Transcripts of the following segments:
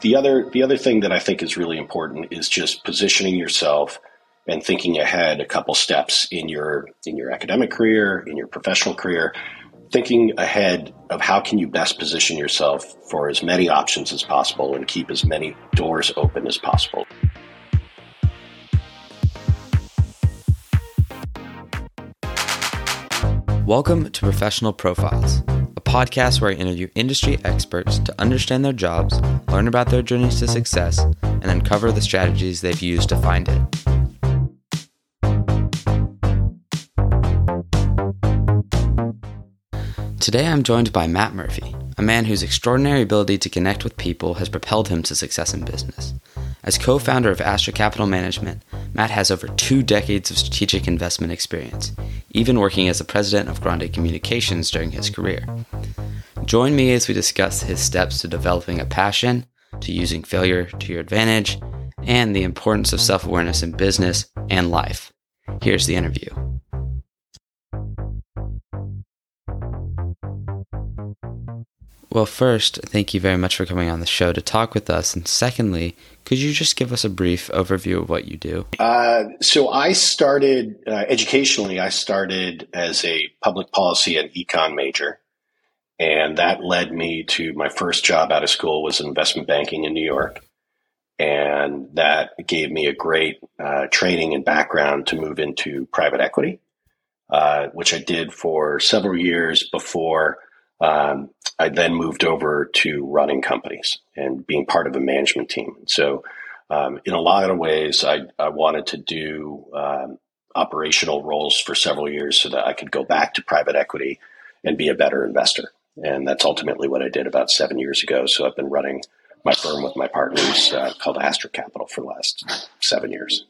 the other the other thing that I think is really important is just positioning yourself and thinking ahead a couple steps in your in your academic career, in your professional career, thinking ahead of how can you best position yourself for as many options as possible and keep as many doors open as possible. Welcome to Professional Profiles, podcast where I interview industry experts to understand their jobs, learn about their journeys to success, and uncover the strategies they've used to find it. Today I'm joined by Matt Murphy, a man whose extraordinary ability to connect with people has propelled him to success in business. As co founder of Astra Capital Management, Matt has over two decades of strategic investment experience, even working as the president of Grande Communications during his career. Join me as we discuss his steps to developing a passion, to using failure to your advantage, and the importance of self awareness in business and life. Here's the interview. Well, first, thank you very much for coming on the show to talk with us. And secondly, could you just give us a brief overview of what you do? Uh, so, I started uh, educationally, I started as a public policy and econ major. And that led me to my first job out of school was investment banking in New York. And that gave me a great uh, training and background to move into private equity, uh, which I did for several years before um, I then moved over to running companies and being part of a management team. So, um, in a lot of ways, I, I wanted to do um, operational roles for several years so that I could go back to private equity and be a better investor. And that's ultimately what I did about seven years ago. So, I've been running my firm with my partners uh, called Astra Capital for the last seven years.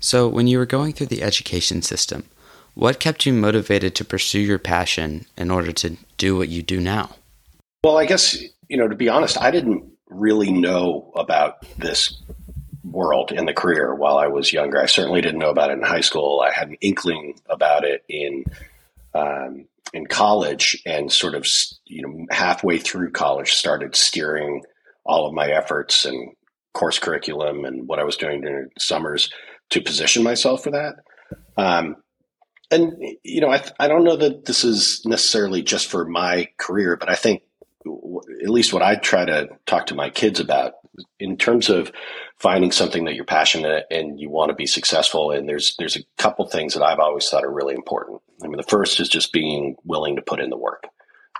So, when you were going through the education system, what kept you motivated to pursue your passion in order to do what you do now? Well, I guess, you know, to be honest, I didn't really know about this world in the career while I was younger. I certainly didn't know about it in high school. I had an inkling about it in um, in college, and sort of you know halfway through college started steering all of my efforts and course curriculum and what I was doing during summers to position myself for that. Um, and you know, I I don't know that this is necessarily just for my career, but I think at least what I try to talk to my kids about in terms of finding something that you're passionate and you want to be successful and there's there's a couple things that I've always thought are really important. I mean the first is just being willing to put in the work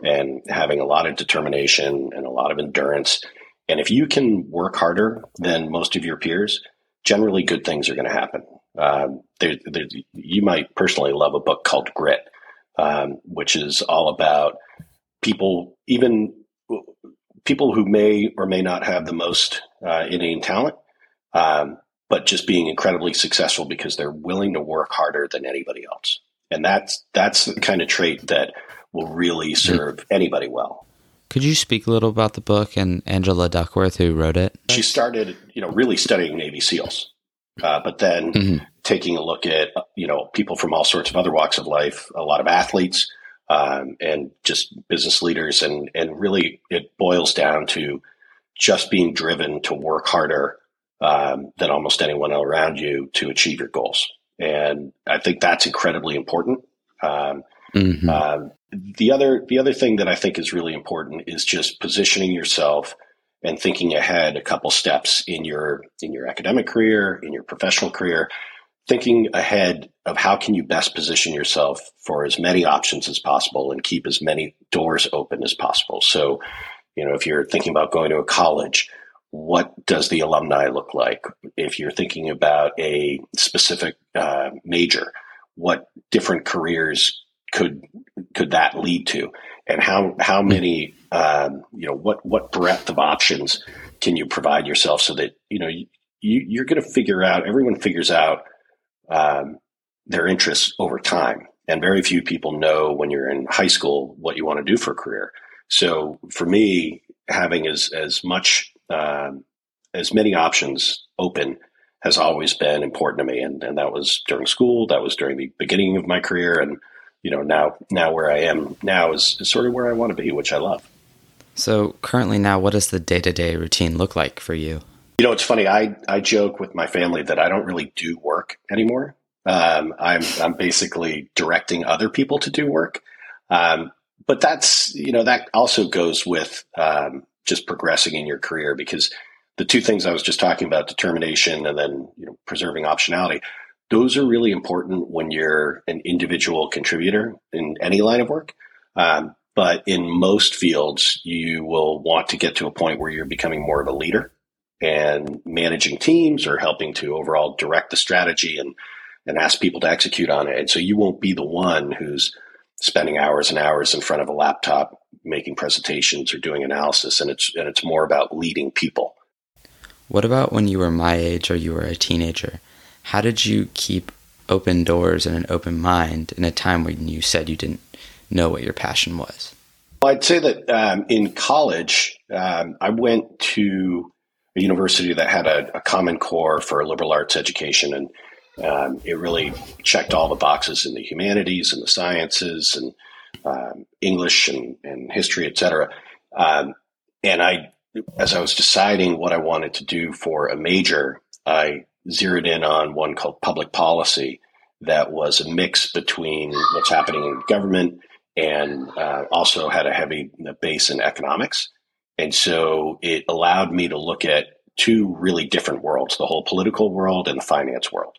and having a lot of determination and a lot of endurance and if you can work harder than most of your peers generally good things are going to happen um, there, there, you might personally love a book called Grit, um, which is all about people, even people who may or may not have the most uh, innate talent, um, but just being incredibly successful because they're willing to work harder than anybody else. And that's that's the kind of trait that will really mm-hmm. serve anybody well. Could you speak a little about the book and Angela Duckworth, who wrote it? She started, you know, really studying Navy SEALs uh, but then mm-hmm. taking a look at you know people from all sorts of other walks of life, a lot of athletes, um, and just business leaders, and and really it boils down to just being driven to work harder um, than almost anyone around you to achieve your goals. And I think that's incredibly important. Um, mm-hmm. Um, the other the other thing that I think is really important is just positioning yourself and thinking ahead a couple steps in your in your academic career, in your professional career, thinking ahead of how can you best position yourself for as many options as possible and keep as many doors open as possible. So, you know, if you're thinking about going to a college, what does the alumni look like? If you're thinking about a specific uh, major, what different careers could could that lead to? And how how many um, you know what what breadth of options can you provide yourself so that you know you, you're going to figure out everyone figures out um, their interests over time. And very few people know when you're in high school what you want to do for a career. So for me having as as much um, as many options open has always been important to me. And, and that was during school that was during the beginning of my career. And you know now now where i am now is, is sort of where i want to be which i love So, currently now, what does the day to day routine look like for you? You know, it's funny. I, I joke with my family that I don't really do work anymore. Um, I'm, I'm basically directing other people to do work. Um, but that's, you know, that also goes with um, just progressing in your career because the two things I was just talking about, determination and then, you know, preserving optionality, those are really important when you're an individual contributor in any line of work. Um, but in most fields, you will want to get to a point where you're becoming more of a leader and managing teams or helping to overall direct the strategy and, and ask people to execute on it. And so you won't be the one who's spending hours and hours in front of a laptop making presentations or doing analysis. And it's, and it's more about leading people. What about when you were my age or you were a teenager? How did you keep open doors and an open mind in a time when you said you didn't know what your passion was? Well, I'd say that um, in college, um, I went to a university that had a, a, common core for liberal arts education, and um, it really checked all the boxes in the humanities and the sciences and um, English and, and, history, et cetera. Um, and I, as I was deciding what I wanted to do for a major, I zeroed in on one called public policy that was a mix between what's happening in government and uh, also had a heavy base in economics. And so it allowed me to look at two really different worlds the whole political world and the finance world.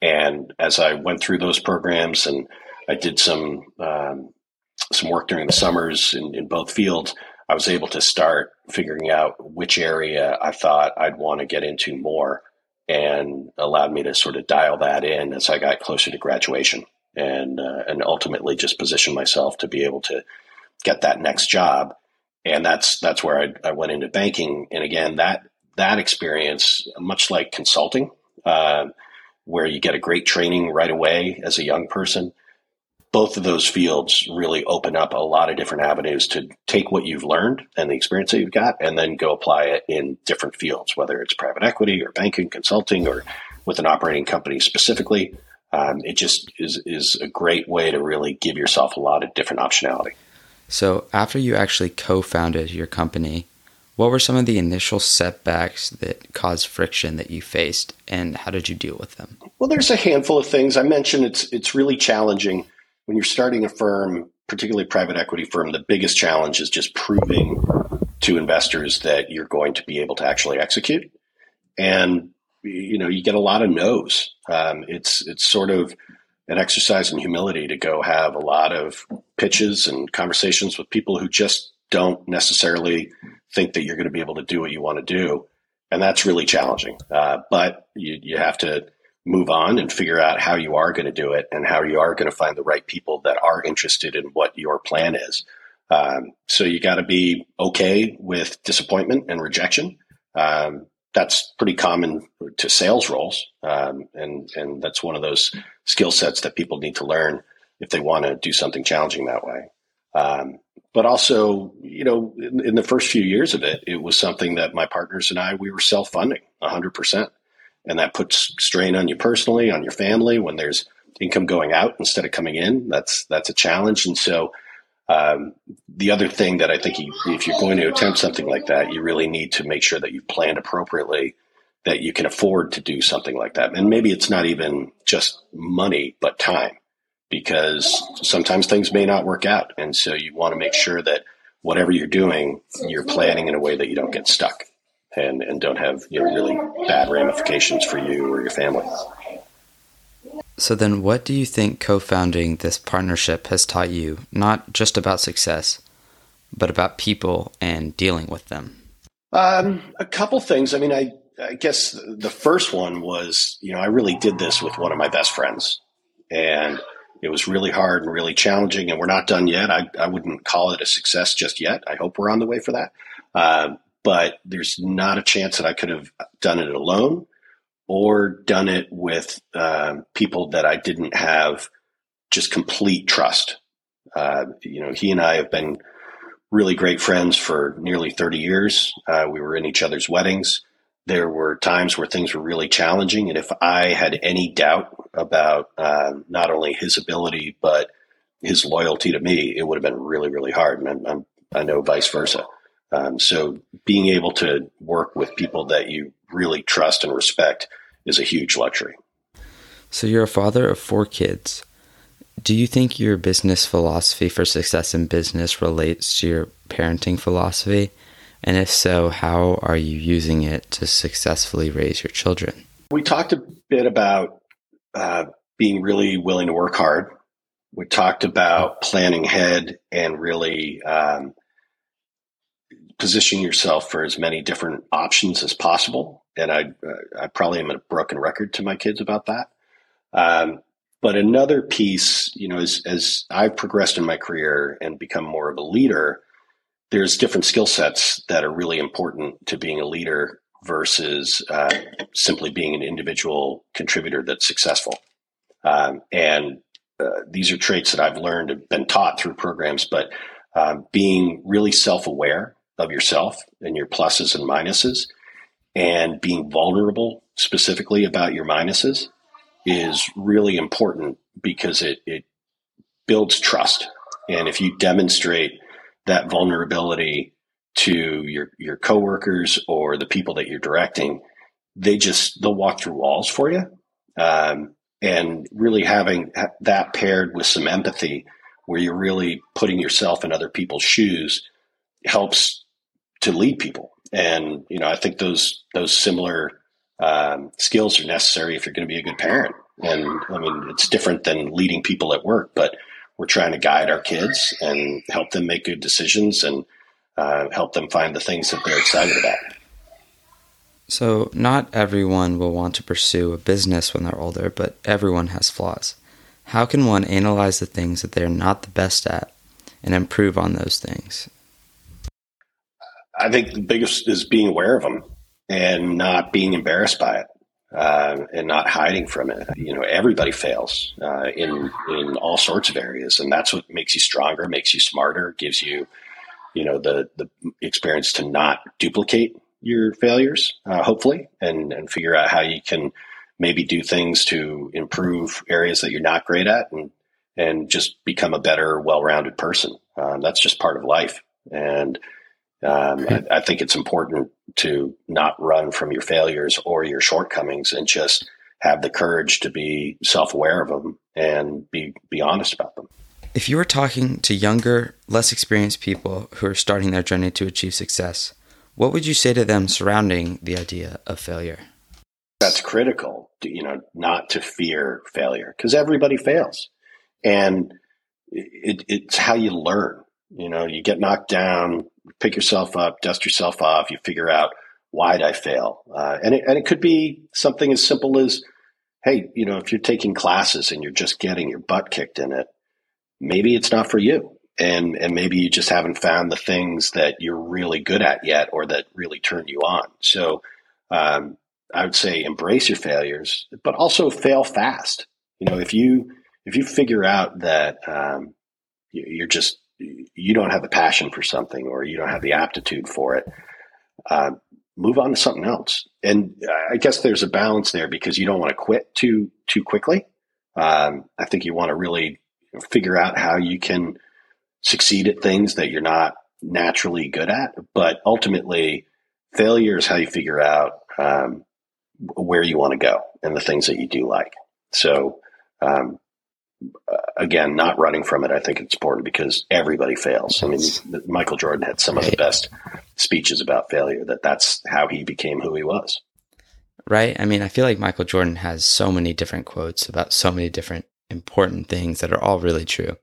And as I went through those programs and I did some um, some work during the summers in, in both fields, I was able to start figuring out which area I thought I'd want to get into more and allowed me to sort of dial that in as I got closer to graduation and uh, and ultimately just position myself to be able to get that next job. And that's that's where I, I went into banking. And again that that experience much like consulting uh, where you get a great training right away as a young person both of those fields really open up a lot of different avenues to take what you've learned and the experience that you've got and then go apply it in different fields, whether it's private equity or banking, consulting, or with an operating company specifically. Um, it just is, is a great way to really give yourself a lot of different optionality. So, after you actually co founded your company, what were some of the initial setbacks that caused friction that you faced, and how did you deal with them? Well, there's a handful of things. I mentioned it's it's really challenging when you're starting a firm, particularly private equity firm, the biggest challenge is just proving to investors that you're going to be able to actually execute. And you know, you get a lot of no's. Um, it's it's sort of an exercise in humility to go have a lot of pitches and conversations with people who just don't necessarily think that you're going to be able to do what you want to do, and that's really challenging. Uh, but you you have to move on and figure out how you are going to do it and how you are going to find the right people that are interested in what your plan is. Um, so you got to be okay with disappointment and rejection. Um, that's pretty common to sales roles, um, and and that's one of those skill sets that people need to learn if they want to do something challenging that way. Um, but also, you know, in, in, the first few years of it, it was something that my partners and I we were self funding 100 percent and that puts strain on you personally, on your family when there's income going out instead of coming in. That's that's a challenge, and so. Um, the other thing that I think you, if you're going to attempt something like that, you really need to make sure that you've planned appropriately, that you can afford to do something like that. And maybe it's not even just money, but time, because sometimes things may not work out. And so you want to make sure that whatever you're doing, you're planning in a way that you don't get stuck and, and don't have you know, really bad ramifications for you or your family. So, then what do you think co founding this partnership has taught you, not just about success, but about people and dealing with them? Um, a couple things. I mean, I, I guess the first one was, you know, I really did this with one of my best friends. And it was really hard and really challenging, and we're not done yet. I, I wouldn't call it a success just yet. I hope we're on the way for that. Uh, but there's not a chance that I could have done it alone or done it with uh, people that I didn't have just complete trust. Uh, you know, he and I have been really great friends for nearly 30 years. Uh, we were in each other's weddings. There were times where things were really challenging. And if I had any doubt about uh, not only his ability, but his loyalty to me, it would have been really, really hard. And I'm, I'm, i know vice versa. Um, so being able to work with people that you really trust and respect is a huge luxury. So you're a father of four kids. Do you think your business philosophy for success in business relates to your parenting philosophy? And if so, how are you using it to successfully raise your children? We talked a bit about uh, being really willing to work hard. We talked about planning ahead and really um, positioning yourself for as many different options as possible. And I, I probably am a broken record to my kids about that. Um, but another piece, you know, as, as I've progressed in my career and become more of a leader, there's different skill sets that are really important to being a leader versus uh, simply being an individual contributor that's successful. Um, and uh, these are traits that I've learned and been taught through programs, but um, being really self aware of yourself and your pluses and minuses and being vulnerable specifically about your minuses is really important because it, it builds trust. And if you demonstrate that vulnerability to your, your coworkers or the people that you're directing, they just, they'll walk through walls for you. Um, and really having that paired with some empathy where you're really putting yourself in other people's shoes helps to lead people. And, you know, I think those, those similar um, skills are necessary if you're going to be a good parent. And I mean, it's different than leading people at work, but we're trying to guide our kids and help them make good decisions and uh, help them find the things that they're excited about. So, not everyone will want to pursue a business when they're older, but everyone has flaws. How can one analyze the things that they're not the best at and improve on those things? I think the biggest is being aware of them and not being embarrassed by it. Uh, and not hiding from it. You know, everybody fails uh, in in all sorts of areas, and that's what makes you stronger, makes you smarter, gives you, you know, the the experience to not duplicate your failures, uh, hopefully, and and figure out how you can maybe do things to improve areas that you're not great at, and and just become a better, well-rounded person. Um, that's just part of life, and um, I, I, think it's important to not run from your failures or your shortcomings and just have the courage to be self-aware of them and be be honest about them. If you were talking to younger, less experienced people who are starting their journey to achieve success, what would you say to them surrounding the idea of failure? That's critical, to, you know, not to fear failure because everybody fails. And it, it's how you learn. You know, you get knocked down, pick yourself up, dust yourself off, you figure out why did I fail? Uh, and, it, and it could be something as simple as, hey, you know, if you're taking classes and you're just getting your butt kicked in it, maybe it's not for you. And, and maybe you just haven't found the things that you're really good at yet or that really turn you on. So um, I would say embrace your failures, but also fail fast. You know, if you if you figure out that um, you're just you don't have the passion for something or you don't have the aptitude for it, uh, move on to something else. And I guess there's a balance there because you don't want to quit too too quickly. Um, I think you want to really figure out how you can succeed at things that you're not naturally good at. But ultimately, failure is how you figure out um, where you want to go and the things that you do like. So um, again, not running from it, I think it's important because everybody fails. I mean, Michael Jordan had some of the best speeches about failure. That that's how he became who he was. Right. I mean, I feel like Michael Jordan has so many different quotes about so many different important things that are all really true.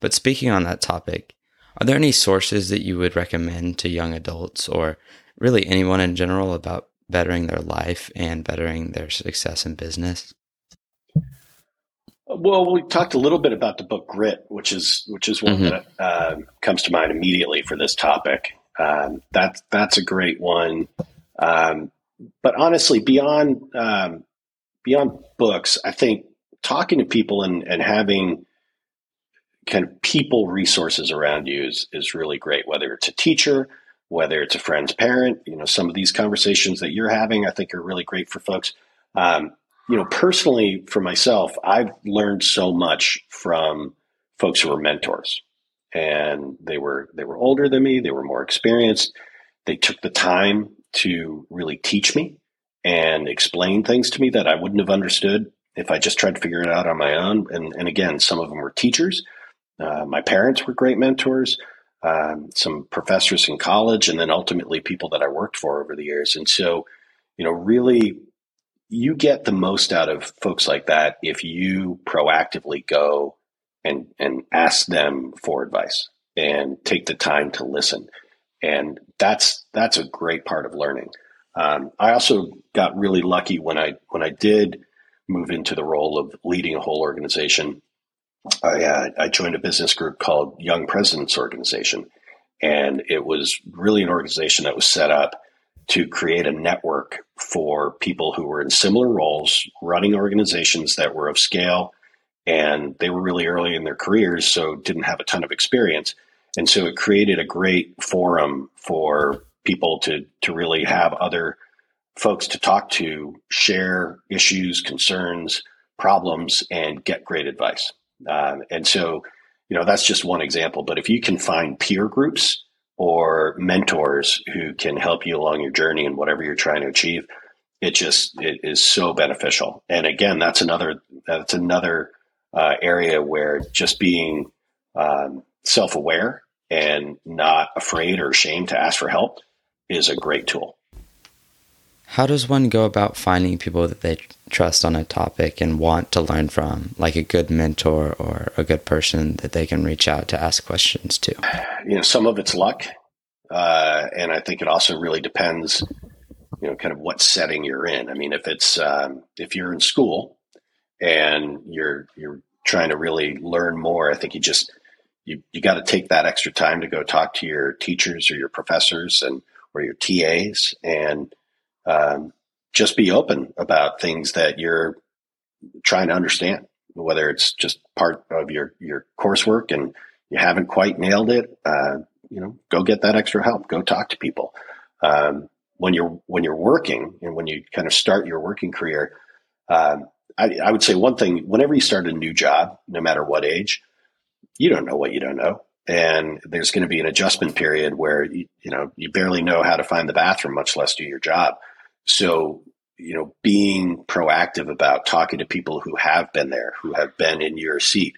But speaking on that topic, are there any sources that you would recommend to young adults or really anyone in general about bettering their life and bettering their success in business? Well, we talked a little bit about the book Grit, which is which is one mm-hmm. that uh, comes to mind immediately for this topic. Um, that that's a great one. Um, but honestly, beyond um, beyond books, I think talking to people and, and having kind of people resources around you is is really great. Whether it's a teacher, whether it's a friend's parent, you know, some of these conversations that you're having, I think, are really great for folks. Um, you know, personally for myself, I've learned so much from folks who were mentors and they were, they were older than me. They were more experienced they took the time to really teach me and explain things to me that I wouldn't have understood if I just tried to figure it out on my own. And, and again, some of them were teachers. Uh, my parents were great mentors, um, some professors in college, and then ultimately people that I worked for over the years. And so, you know, really, you get the most out of folks like that if you proactively go and and ask them for advice and take the time to listen. And that's that's a great part of learning. Um, I also got really lucky when I when I did move into the role of leading a whole organization. I, uh, I joined a business group called Young Presidents Organization, and it was really an organization that was set up to create a network for people who were in similar roles, running organizations that were of scale, and they were really early in their careers, so didn't have a ton of experience. And so it created a great forum for people to to really have other folks to talk to, share issues, concerns, problems, and get great advice. Um, and so, you know, that's just one example. But if you can find peer groups or mentors who can help you along your journey and whatever you're trying to achieve, it just it is so beneficial. And again, that's another that's another uh, area where just being um, self aware and not afraid or ashamed to ask for help is a great tool. How does one go about finding people that they trust on a topic and want to learn from, like a good mentor or a good person that they can reach out to ask questions to? You know, some of it's luck, uh, and I think it also really depends, you know, kind of what setting you're in. I mean, if it's um, if you're in school and you're you're trying to really learn more, I think you just you you got to take that extra time to go talk to your teachers or your professors and or your TAs and um, just be open about things that you're trying to understand, whether it's just part of your your coursework and you haven't quite nailed it. Uh, you know, go get that extra help. Go talk to people. Um, when you're when you're working and when you kind of start your working career, um, I, I would say one thing: whenever you start a new job, no matter what age, you don't know what you don't know and there's going to be an adjustment period where you, you know you barely know how to find the bathroom much less do your job so, you know, being proactive about talking to people who have been there, who have been in your seat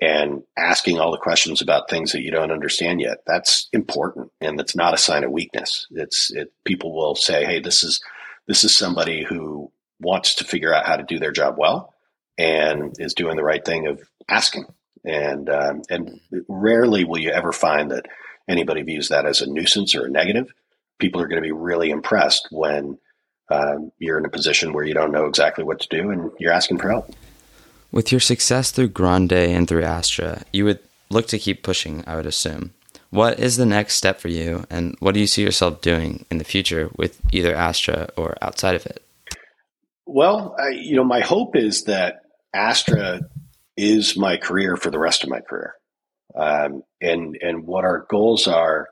and asking all the questions about things that you don't understand yet. That's important. And it's not a sign of weakness. It's, it, people will say, Hey, this is, this is somebody who wants to figure out how to do their job well and is doing the right thing of asking. And, um, and rarely will you ever find that anybody views that as a nuisance or a negative. People are going to be really impressed when um, you're in a position where you don't know exactly what to do and you're asking for help. With your success through Grande and through Astra, you would look to keep pushing, I would assume. What is the next step for you, and what do you see yourself doing in the future with either Astra or outside of it? Well, I, you know, my hope is that Astra is my career for the rest of my career, um, and and what our goals are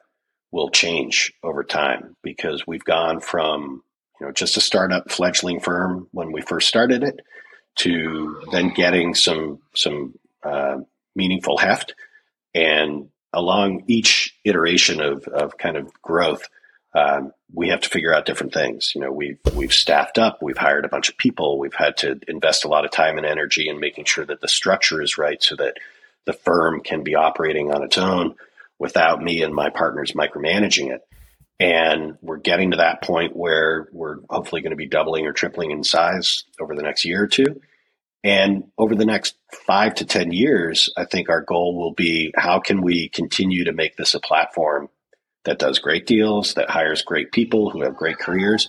will change over time because we've gone from you know, just a startup fledgling firm when we first started it, to then getting some some uh, meaningful heft, and along each iteration of of kind of growth, um, we have to figure out different things. You know, we've we've staffed up, we've hired a bunch of people, we've had to invest a lot of time and energy in making sure that the structure is right, so that the firm can be operating on its own without me and my partners micromanaging it. And we're getting to that point where we're hopefully going to be doubling or tripling in size over the next year or two. And over the next five to 10 years, I think our goal will be how can we continue to make this a platform that does great deals, that hires great people who have great careers.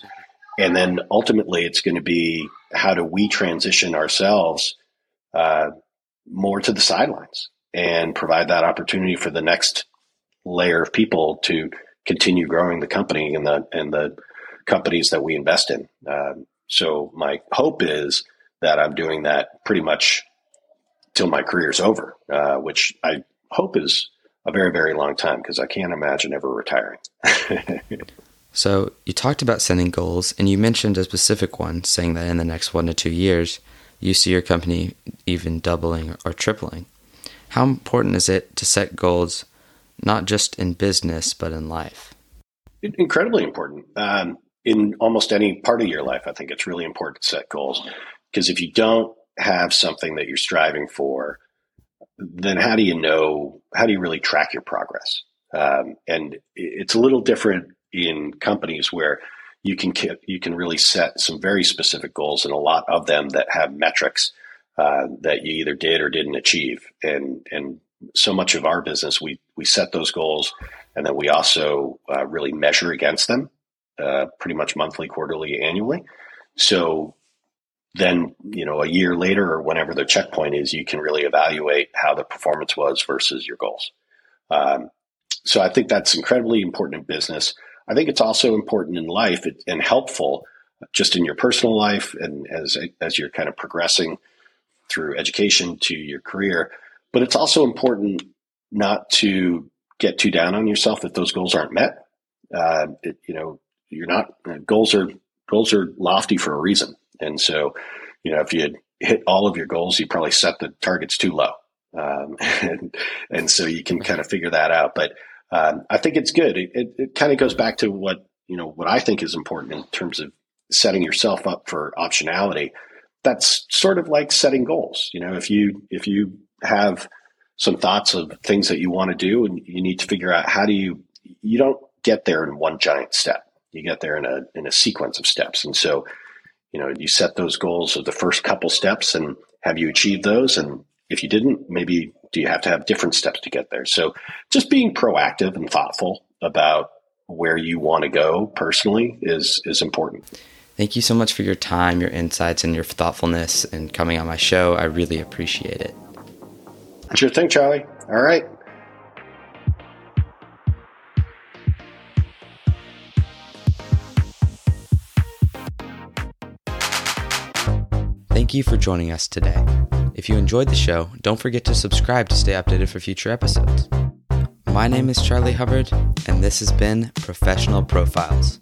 And then ultimately, it's going to be how do we transition ourselves uh, more to the sidelines and provide that opportunity for the next layer of people to continue growing the company and the and the companies that we invest in. Um, so my hope is that I'm doing that pretty much till my career's over, uh, which I hope is a very very long time because I can't imagine ever retiring. so you talked about setting goals, and you mentioned a specific one, saying that in the next one to two years, you see your company even doubling or tripling. How important is it to set goals not just in business, but in life? Incredibly important. Um, in almost any part of your life, I think it's really important to set goals because if you don't have something that you're striving for, then how do you know? How do you really track your progress? Um, and it's a little different in companies where you can you can really set some very specific goals, and a lot of them that have metrics uh, that you either did or didn't achieve. And and so much of our business, we we set those goals, and then we also uh, really measure against them, uh, pretty much monthly, quarterly, annually. So then you know a year later or whenever the checkpoint is, you can really evaluate how the performance was versus your goals. Um, so I think that's incredibly important in business. I think it's also important in life and helpful just in your personal life and as as you're kind of progressing through education to your career. But it's also important not to get too down on yourself if those goals aren't met. Uh, it, you know, you're not goals are goals are lofty for a reason, and so you know if you hit all of your goals, you probably set the targets too low, um, and and so you can kind of figure that out. But um, I think it's good. It, it, it kind of goes back to what you know what I think is important in terms of setting yourself up for optionality. That's sort of like setting goals. You know, if you if you have some thoughts of things that you want to do, and you need to figure out how do you you don't get there in one giant step. You get there in a in a sequence of steps, and so you know you set those goals of the first couple steps, and have you achieved those? And if you didn't, maybe do you have to have different steps to get there? So just being proactive and thoughtful about where you want to go personally is is important. Thank you so much for your time, your insights, and your thoughtfulness and coming on my show. I really appreciate it. Sure thing, Charlie. All right. Thank you for joining us today. If you enjoyed the show, don't forget to subscribe to stay updated for future episodes. My name is Charlie Hubbard, and this has been Professional Profiles.